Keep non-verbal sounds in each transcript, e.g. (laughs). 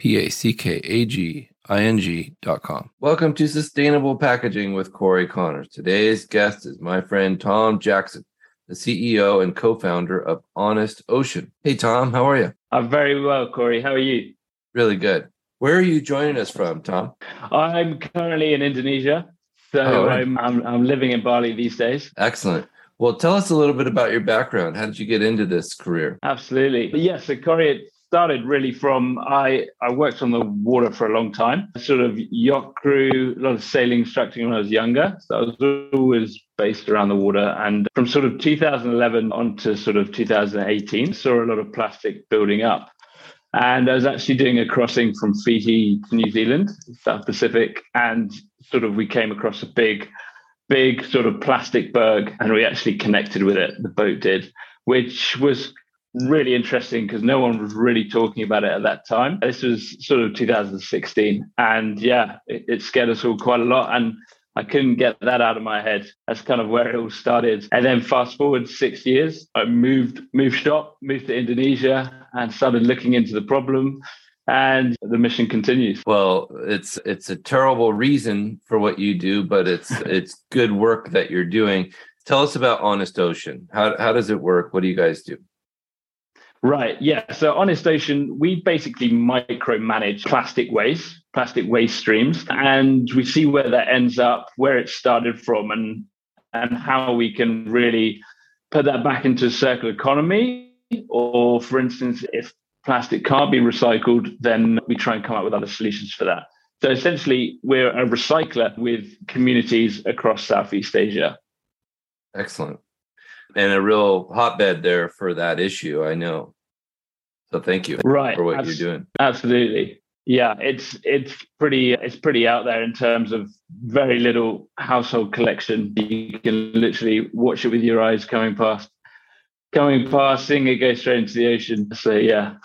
www.ororapackaging.com. Welcome to Sustainable Packaging with Cory Connors. Today's guest is my friend Tom Jackson, the CEO and co-founder of Honest Ocean. Hey Tom, how are you? I'm very well, Cory. How are you? Really good. Where are you joining us from, Tom? I'm currently in Indonesia. So oh, right. I'm, I'm I'm living in Bali these days. Excellent. Well, tell us a little bit about your background. How did you get into this career? Absolutely. Yes, so Cory, it started really from I I worked on the water for a long time. Sort of yacht crew, a lot of sailing instructing when I was younger. So I was always based around the water. And from sort of 2011 on to sort of 2018, saw a lot of plastic building up. And I was actually doing a crossing from Fiji to New Zealand, South Pacific, and sort of we came across a big big sort of plastic berg and we actually connected with it the boat did which was really interesting because no one was really talking about it at that time this was sort of 2016 and yeah it, it, scared us all quite a lot and i couldn't get that out of my head that's kind of where it all started and then fast forward six years i moved moved shop moved to indonesia and started looking into the problem and the mission continues. Well, it's it's a terrible reason for what you do, but it's (laughs) it's good work that you're doing. Tell us about Honest Ocean. How how does it work? What do you guys do? Right. Yeah. So Honest Ocean, we basically micromanage plastic waste, plastic waste streams, and we see where that ends up, where it started from, and and how we can really put that back into a circular economy. Or, for instance, if plastic can't be recycled, then we try and come up with other solutions for that. So essentially, we're a recycler with communities across Southeast Asia. Excellent. And a real hotbed there for that issue, I know. So thank you right. for what Abs- you're doing. Absolutely. Yeah, it's it's pretty it's pretty out there in terms of very little household collection. You can literally watch it with your eyes coming past coming past, seeing it go straight into the ocean. So yeah.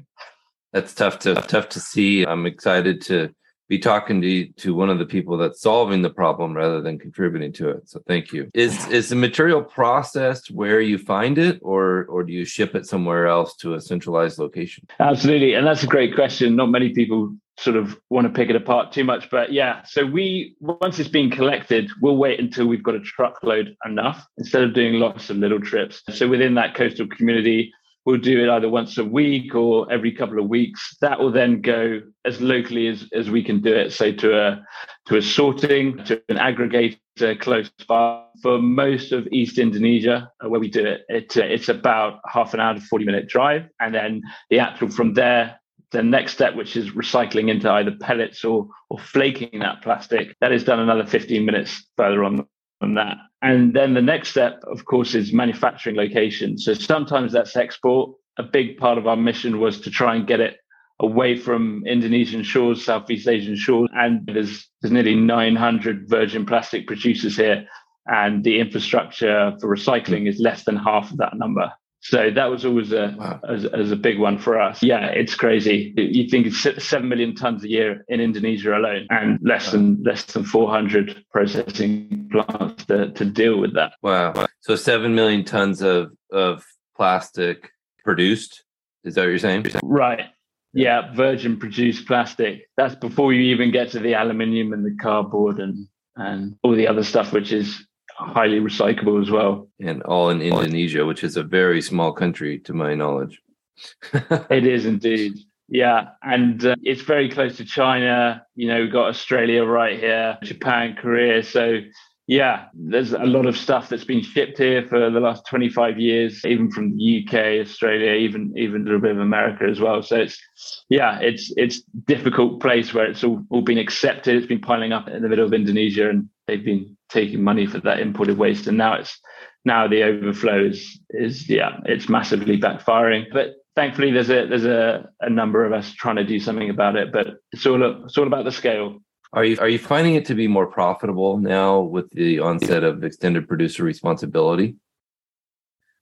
(laughs) That's tough to tough to see. I'm excited to be talking to to one of the people that's solving the problem rather than contributing to it. So thank you. Is is the material processed where you find it, or or do you ship it somewhere else to a centralized location? Absolutely, and that's a great question. Not many people sort of want to pick it apart too much. But yeah, so we once it's been collected, we'll wait until we've got a truckload enough instead of doing lots of little trips. So within that coastal community, we'll do it either once a week or every couple of weeks. That will then go as locally as, as we can do it. So to a to a sorting, to an aggregator close by. For most of East Indonesia, uh, where we do it, it uh, it's about half an hour to 40 minute drive. And then the actual from there the next step, which is recycling into either pellets or or flaking that plastic, that is done another 15 minutes further on than that. And then the next step, of course, is manufacturing location. So sometimes that's export. A big part of our mission was to try and get it away from Indonesian shores, Southeast Asian shores. And there's, there's nearly 900 virgin plastic producers here. And the infrastructure for recycling is less than half of that number. So that was always a wow. as, as, a big one for us. Yeah, it's crazy. You think it's seven million tons a year in Indonesia alone, and less wow. than less than four hundred processing plants to, to deal with that. Wow! So seven million tons of of plastic produced. Is that what you're saying? Right. Yeah, virgin produced plastic. That's before you even get to the aluminium and the cardboard and and all the other stuff, which is highly recyclable as well. And all in Indonesia, which is a very small country to my knowledge. (laughs) it is indeed. Yeah, and uh, it's very close to China. You know, we've got Australia right here, Japan, Korea. So, yeah, there's a lot of stuff that's been shipped here for the last 25 years, even from the UK, Australia, even even a little bit of America as well. So it's yeah, it's it's difficult place where it's all, all been accepted. It's been piling up in the middle of Indonesia, and they've been taking money for that imported waste, and now it's now the overflow is is yeah, it's massively backfiring. But thankfully there's a there's a, a number of us trying to do something about it, but it's all it's all about the scale. Are you are you finding it to be more profitable now with the onset of extended producer responsibility?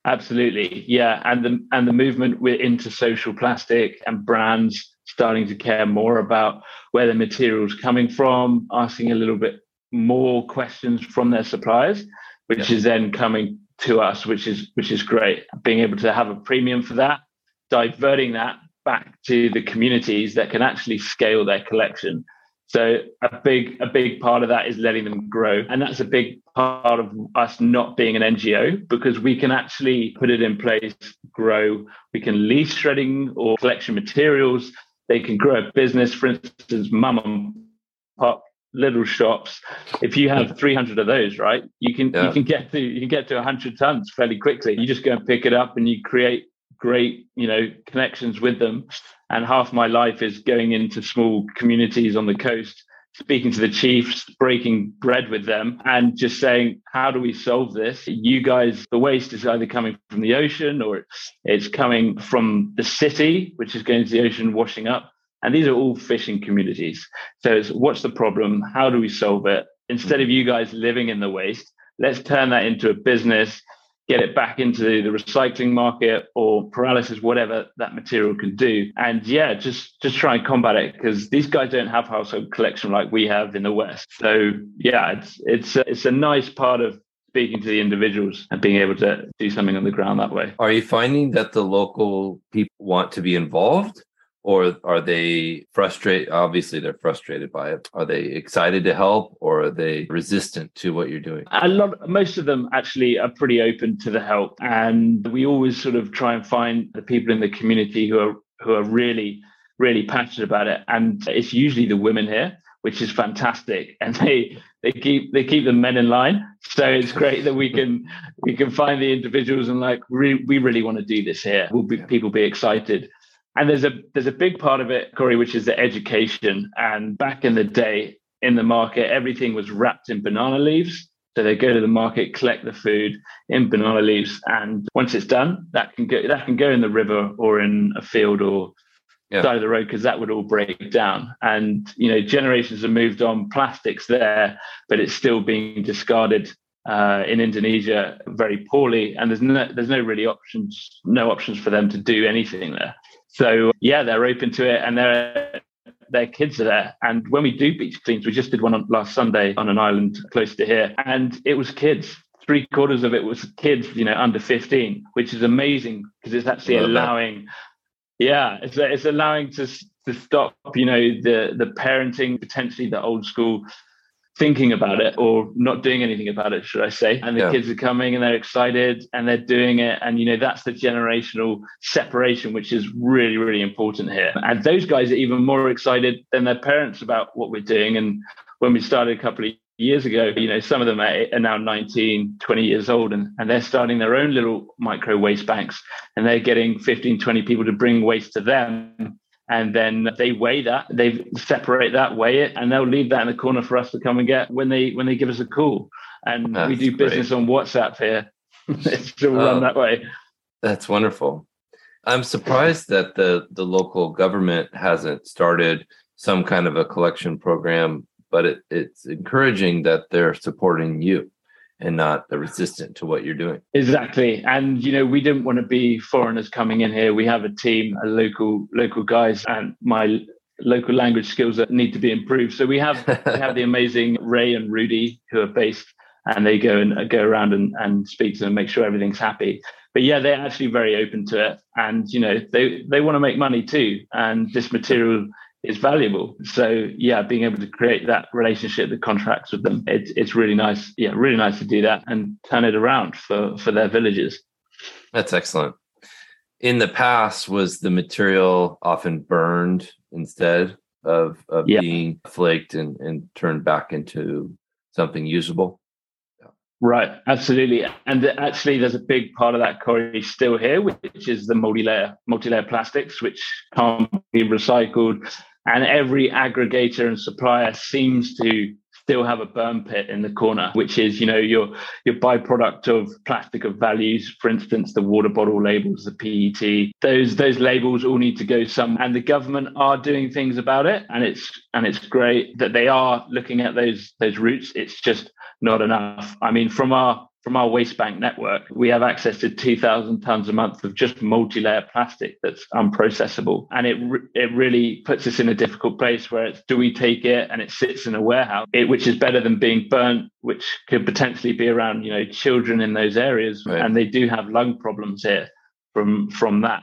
Absolutely, yeah, and the and the movement we're into social plastic and brands starting to care more about where the material's coming from, asking a little bit more questions from their suppliers, which yeah. is then coming to us, which is which is great. Being able to have a premium for that, diverting that back to the communities that can actually scale their collection. So a big a big part of that is letting them grow, and that's a big part of us not being an NGO because we can actually put it in place, grow. We can lease shredding or collection materials. They can grow a business, for instance, mum and pop little shops. If you have hmm. 300 of those, right, you can yeah. you can get to you can get to 100 tons fairly quickly. You just go and pick it up, and you create great you know connections with them. And half my life is going into small communities on the coast, speaking to the chiefs, breaking bread with them, and just saying, how do we solve this? You guys, the waste is either coming from the ocean or it's coming from the city, which is going to the ocean, washing up and these are all fishing communities. So it's what's the problem? How do we solve it? Instead of you guys living in the waste, let's turn that into a business, get it back into the recycling market or pyrolysis, whatever that material can do. And yeah, just just try and combat it because these guys don't have household collection like we have in the West. So yeah, it's it's a, it's a nice part of speaking to the individuals and being able to do something on the ground that way. Are you finding that the local people want to be involved? Or are they frustrated obviously they're frustrated by it. Are they excited to help or are they resistant to what you're doing? A lot most of them actually are pretty open to the help and we always sort of try and find the people in the community who are who are really really passionate about it. And it's usually the women here which is fantastic. (laughs) And they they keep they keep the men in line. So it's great that we can we can find the individuals and like we, we really want to do this here. Will be people be excited and there's a there's a big part of it, Cory, which is the education. And back in the day, in the market, everything was wrapped in banana leaves. So they go to the market, collect the food in banana leaves, and once it's done, that can go that can go in the river or in a field or yeah. side of the road because that would all break down. And you know, generations have moved on. Plastics there, but it's still being discarded uh, in Indonesia very poorly, and there's no there's no really options, no options for them to do anything there. So yeah, they're open to it, and their their kids are there. And when we do beach cleans, we just did one on last Sunday on an island close to here, and it was kids. Three quarters of it was kids, you know, under 15, which is amazing because it's actually allowing, that. yeah, it's it's allowing to to stop, you know, the the parenting potentially the old school thinking about it or not doing anything about it, should I say? And the yeah. kids are coming and they're excited and they're doing it. And, you know, that's the generational separation, which is really, really important here. And those guys are even more excited than their parents about what we're doing. And when we started a couple of years ago, you know, some of them are now 19, 20 years old and, and they're starting their own little micro waste banks and they're getting 15, 20 people to bring waste to them and then they weigh that they separate that weigh it and they'll leave that in the corner for us to come and get when they when they give us a call. And that's we do business great. on whatsapp here. (laughs) It's still oh, run that way. that's wonderful. I'm surprised that the the local government hasn't started some kind of a collection program but it, it's encouraging that they're supporting you and not resistant to what you're doing. Exactly. And you know, we didn't want to be foreigners coming in here. We have a team, a local local guys and my local language skills that need to be improved. So we have we have the (laughs) amazing Ray and Rudy who are based and they go and go around and, and speak to them, make sure everything's happy. But yeah, they're actually very open to it. And you know, they they want to make money too. And this material is valuable. So yeah, being able to create that relationship, the contracts with them, it's it's really nice. Yeah, really nice to do that and turn it around for for their villages. That's excellent. In the past, was the material often burned instead of, of yeah. being flaked and, and turned back into something usable? Right, absolutely. And actually, there's a big part of that Cory still here, which is the multi-layer, multi-layer plastics, which can't be recycled and every aggregator and supplier seems to still have a burn pit in the corner, which is, you know, your your byproduct of plastic of values. For instance, the water bottle labels, the PET. Those those labels all need to go some, and the government are doing things about it, and it's and it's great that they are looking at those those routes. It's just not enough. I mean, from our from our waste bank network, we have access to 2,000 tons a month of just multi-layer plastic that's unprocessable. And it, re- it really puts us in a difficult place where it's, do we take it and it sits in a warehouse, it, which is better than being burnt, which could potentially be around, you know, children in those areas. Right. And they do have lung problems here from, from that.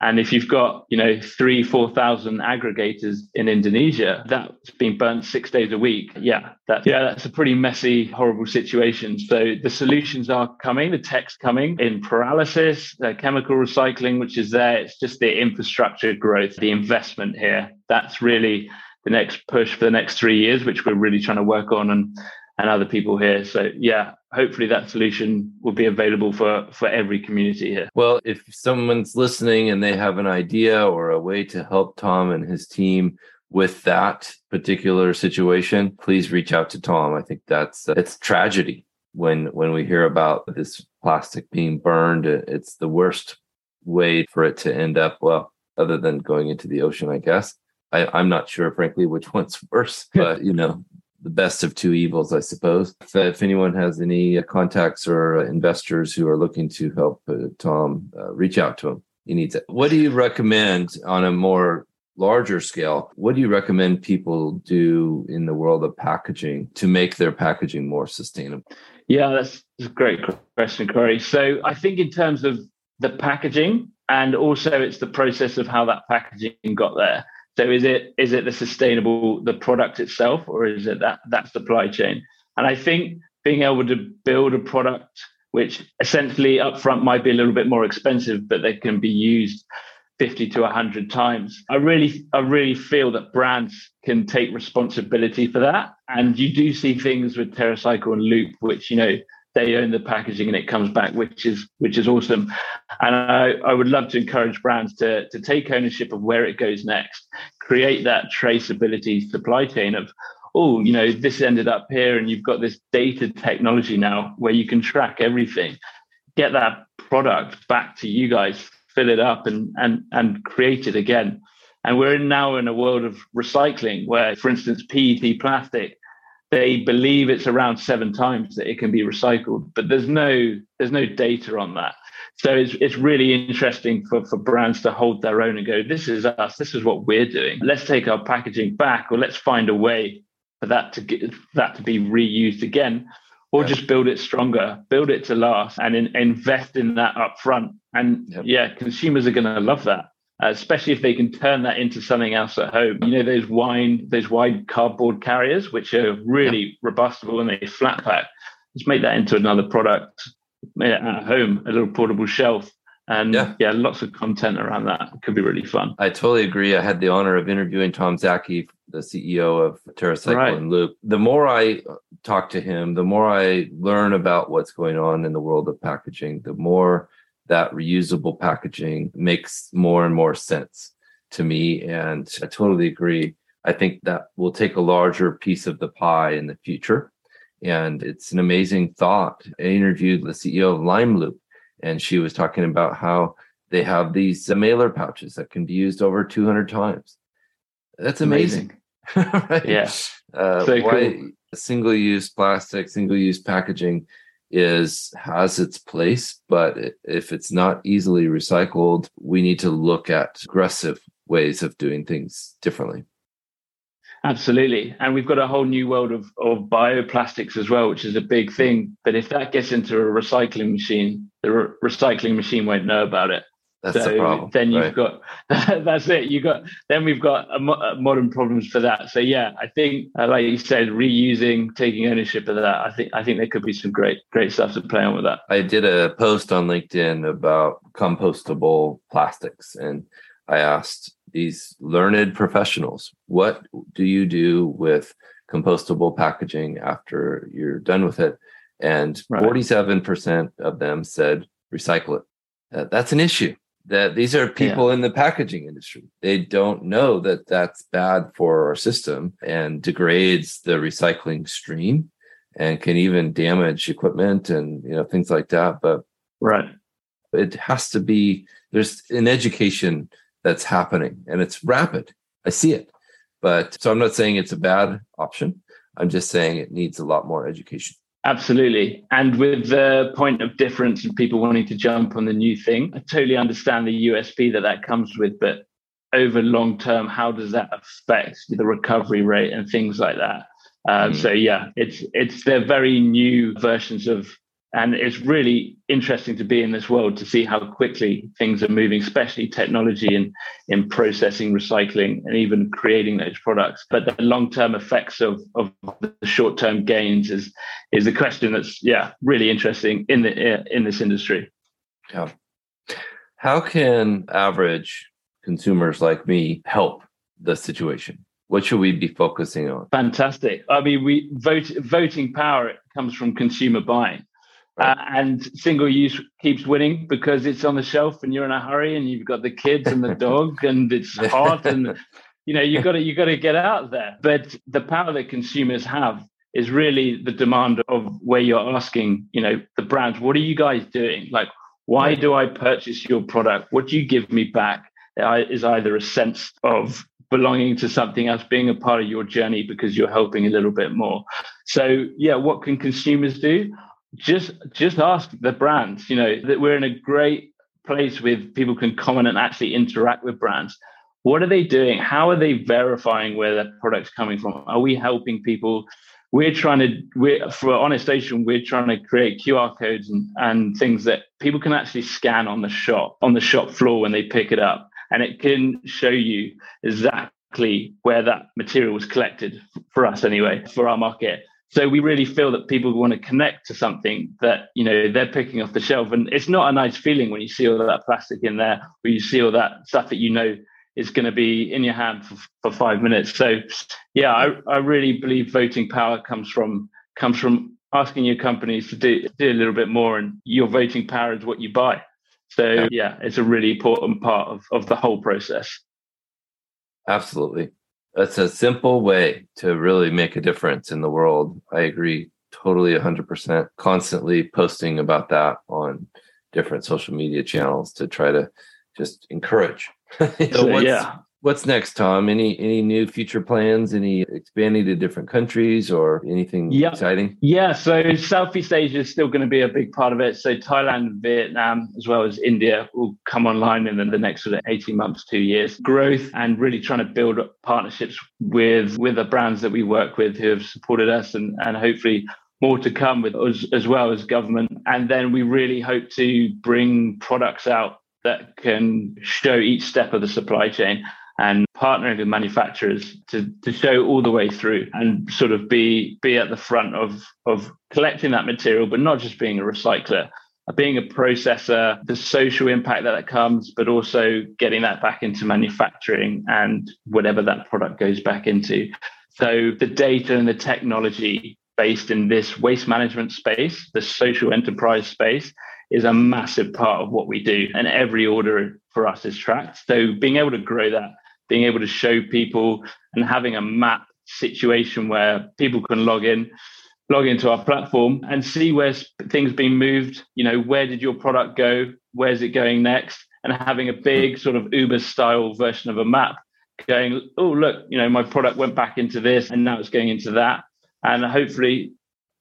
And if you've got, you know, three, 4,000 aggregators in Indonesia, that's being burnt six days a week. Yeah, that's, yeah, that's a pretty messy, horrible situation. So the solutions are coming, the tech's coming in pyrolysis, uh, chemical recycling, which is there. It's just the infrastructure growth, the investment here. That's really the next push for the next three years, which we're really trying to work on. And and other people here. So yeah, hopefully that solution will be available for for every community here. Well, if someone's listening and they have an idea or a way to help Tom and his team with that particular situation, please reach out to Tom. I think that's uh, it's tragedy when when we hear about this plastic being burned. It's the worst way for it to end up. Well, other than going into the ocean, I guess. I, I'm not sure, frankly, which one's worse, (laughs) but you know, the best of two evils, I suppose. If anyone has any contacts or investors who are looking to help uh, Tom, uh, reach out to him. He needs it. What do you recommend on a more larger scale? What do you recommend people do in the world of packaging to make their packaging more sustainable? Yeah, that's a great question, Cory. So I think in terms of the packaging, and also it's the process of how that packaging got there. So is it is it the sustainable the product itself, or is it that that supply chain? And I think being able to build a product which essentially upfront might be a little bit more expensive, but they can be used 50 to 100 times. I really, I really feel that brands can take responsibility for that. And you do see things with TerraCycle and Loop, which, you know, they own the packaging and it comes back, which is which is awesome. And I, I would love to encourage brands to, to take ownership of where it goes next, create that traceability supply chain of, oh, you know, this ended up here, and you've got this data technology now where you can track everything, get that product back to you guys, fill it up and and and create it again. And we're in now in a world of recycling where, for instance, PET plastic they believe it's around seven times that it can be recycled, but there's no there's no data on that. So it's it's really interesting for, for brands to hold their own and go, this is us, this is what we're doing. Let's take our packaging back, or let's find a way for that to get that to be reused again, or yeah. just build it stronger, build it to last, and in, invest in that upfront. And yep. yeah, consumers are going to love that Uh, especially if they can turn that into something else at home. You know, those wine, those wide cardboard carriers, which are really yeah. robustible and they flat pack. Let's make that into another product at home, a little portable shelf. And yeah. yeah, lots of content around that. It could be really fun. I totally agree. I had the honor of interviewing Tom Szaky, the CEO of TerraCycle right. and Loop. The more I talk to him, the more I learn about what's going on in the world of packaging, the more that reusable packaging makes more and more sense to me. And I totally agree. I think that will take a larger piece of the pie in the future. And it's an amazing thought. I interviewed the CEO of LimeLoop, and she was talking about how they have these mailer pouches that can be used over 200 times. That's amazing. amazing. (laughs) right? Yeah. Uh, so why cool. single use plastic, single use packaging is has its place, but if it's not easily recycled, we need to look at aggressive ways of doing things differently. Absolutely. And we've got a whole new world of, of bioplastics as well, which is a big thing. But if that gets into a recycling machine, the re- recycling machine won't know about it. That's so the problem. Then you've right. got (laughs) that's it. You got then we've got a, a modern problems for that. So yeah, I think uh, like you said, reusing, taking ownership of that. I think I think there could be some great great stuff to play on with that. I did a post on LinkedIn about compostable plastics, and I asked these learned professionals, what do you do with compostable packaging after you're done with it? And right. 47% of them said recycle it. Uh, that's an issue that these are people yeah. in the packaging industry. They don't know that that's bad for our system and degrades the recycling stream and can even damage equipment and you know things like that. But right, it has to be there's an education that's happening and it's rapid. I see it. But so I'm not saying it's a bad option. I'm just saying it needs a lot more education. Absolutely. And with the point of difference and people wanting to jump on the new thing, I totally understand the USP that that comes with. But over long term, how does that affect the recovery rate and things like that? Um, mm. So yeah, it's it's they're very new versions of and it's really interesting to be in this world to see how quickly things are moving, especially technology and in processing, recycling, and even creating those products. But the long-term effects of, of the short-term gains is is a question that's yeah really interesting in the in this industry. Yeah. How can average consumers like me help the situation? What should we be focusing on? Fantastic. I mean, we vote voting power comes from consumer buying. Uh, and single use keeps winning because it's on the shelf and you're in a hurry and you've got the kids and the (laughs) dog and it's hot and you know you got to you got to get out there. But the power that consumers have is really the demand of where you're asking you know the brands what are you guys doing? Like why do i purchase your product? What do you give me back? Is either a sense of belonging to something else being a part of your journey because you're helping a little bit more. So yeah what can consumers do just just ask the brands you know that we're in a great place with people can comment and actually interact with brands. What are they doing? How are they verifying where their product's coming from? Are we helping people? We're trying to we're for honest ocean we're trying to create qr codes and, and things that people can actually scan on the shop on the shop floor when they pick it up. And it can show you exactly where that material was collected for us anyway for our market so we really feel that people want to connect to something that you know they're picking off the shelf, and it's not a nice feeling when you see all that plastic in there, or you see all that stuff that you know is going to be in your hand for, for five minutes. So yeah, I, I really believe voting power comes from comes from asking your companies to do do a little bit more, and your voting power is what you buy. So yeah, it's a really important part of, of the whole process. Absolutely. That's a simple way to really make a difference in the world. I agree totally 100%. Constantly posting about that on different social media channels to try to just encourage. (laughs) so, so yeah what's next, Tom? Any any new future plans? Any expanding to different countries or anything yeah. exciting? Yeah, so Southeast Asia is still going to be a big part of it. So Thailand, Vietnam, as well as India will come online in the next sort of 18 months, two years. Growth and really trying to build partnerships with with the brands that we work with who have supported us and and hopefully more to come with us as well as government. And then we really hope to bring products out that can show each step of the supply chain and partnering with manufacturers to, to show all the way through and sort of be be at the front of of collecting that material, but not just being a recycler, uh, being a processor, the social impact that, that comes, but also getting that back into manufacturing and whatever that product goes back into. So the data and the technology based in this waste management space, the social enterprise space, is a massive part of what we do. And every order for us is tracked. So being able to grow that being able to show people and having a map situation where people can log in log into our platform and see where things being moved. You know where did your product go? Where's it going next? And having a big sort of uber style version of a map going oh look you know my product went back into this and now it's going into that. And hopefully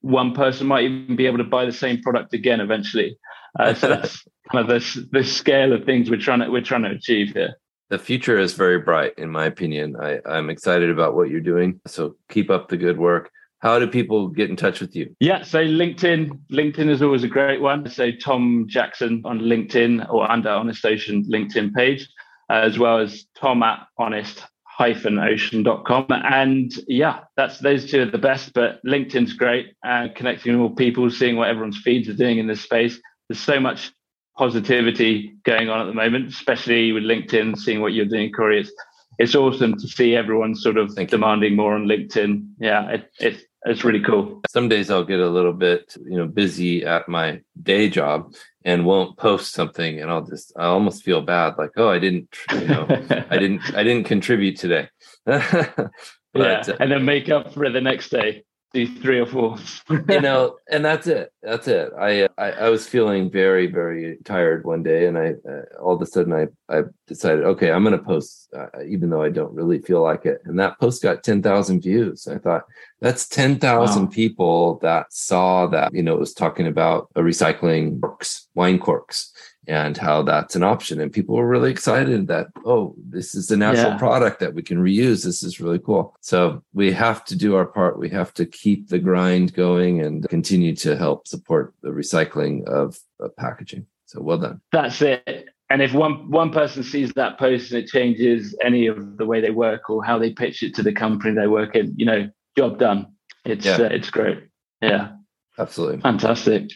one person might even be able to buy the same product again eventually. Uh, so (laughs) that's kind of the, the scale of things we're trying to we're trying to achieve here the future is very bright, in my opinion. I, I'm excited about what you're doing. So keep up the good work. How do people get in touch with you? Yeah, so LinkedIn. LinkedIn is always a great one. So Tom Jackson on LinkedIn or under Honest Ocean LinkedIn page, as well as Tom at honest ocean.com and yeah that's those two are the best but linkedin's great and connecting with more people seeing what everyone's feeds are doing in this space there's so much positivity going on at the moment, especially with LinkedIn, seeing what you're doing, Cory. It's, it's awesome to see everyone sort of demanding more on LinkedIn. Yeah, it, it's it's really cool. Some days I'll get a little bit, you know, busy at my day job and won't post something and I'll just I almost feel bad like, oh, I didn't, you know, (laughs) I didn't I didn't contribute today. (laughs) but, yeah, and then make up for it the next day three or four. (laughs) you know, and that's it. That's it. I, I, I was feeling very very tired one day, and I uh, all of a sudden I I decided, okay, I'm going to post, uh, even though I don't really feel like it. And that post got ten thousand views. I thought that's ten thousand wow. people that saw that. You know, it was talking about a recycling corks, wine corks, and how that's an option. And people were really excited that, oh, this is a natural yeah. product that we can reuse. This is really cool. So we have to do our part. We have to keep the grind going and continue to help support the recycling of, of packaging. So well done. That's it. And if one one person sees that post and it changes any of the way they work or how they pitch it to the company they work in, you know, job done. It's yeah. uh, it's great. Yeah. Absolutely. Fantastic.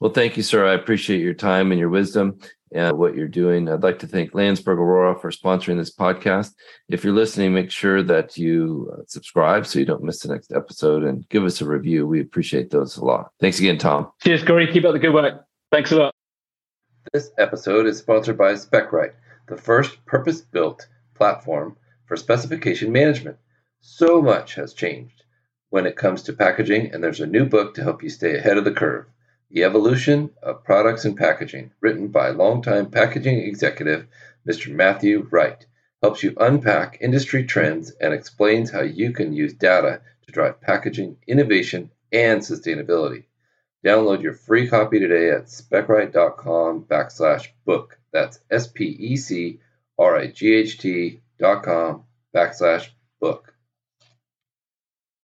Well, thank you, sir. I appreciate your time and your wisdom and what you're doing. I'd like to thank Landsberg Orora for sponsoring this podcast. If you're listening, make sure that you uh, subscribe so you don't miss the next episode and give us a review. We appreciate those a lot. Thanks again, Tom. Cheers, Cory. Keep up the good work. Thanks a lot. This episode is sponsored by Specright, the first purpose built platform for specification management. So much has changed when it comes to packaging, and there's a new book to help you stay ahead of the curve. The Evolution of Products and Packaging, written by longtime packaging executive Mr. Matthew Wright, helps you unpack industry trends and explains how you can use data to drive packaging innovation and sustainability. Download your free copy today at specright.com backslash book. That's S P E C R I G H T dot com backslash book.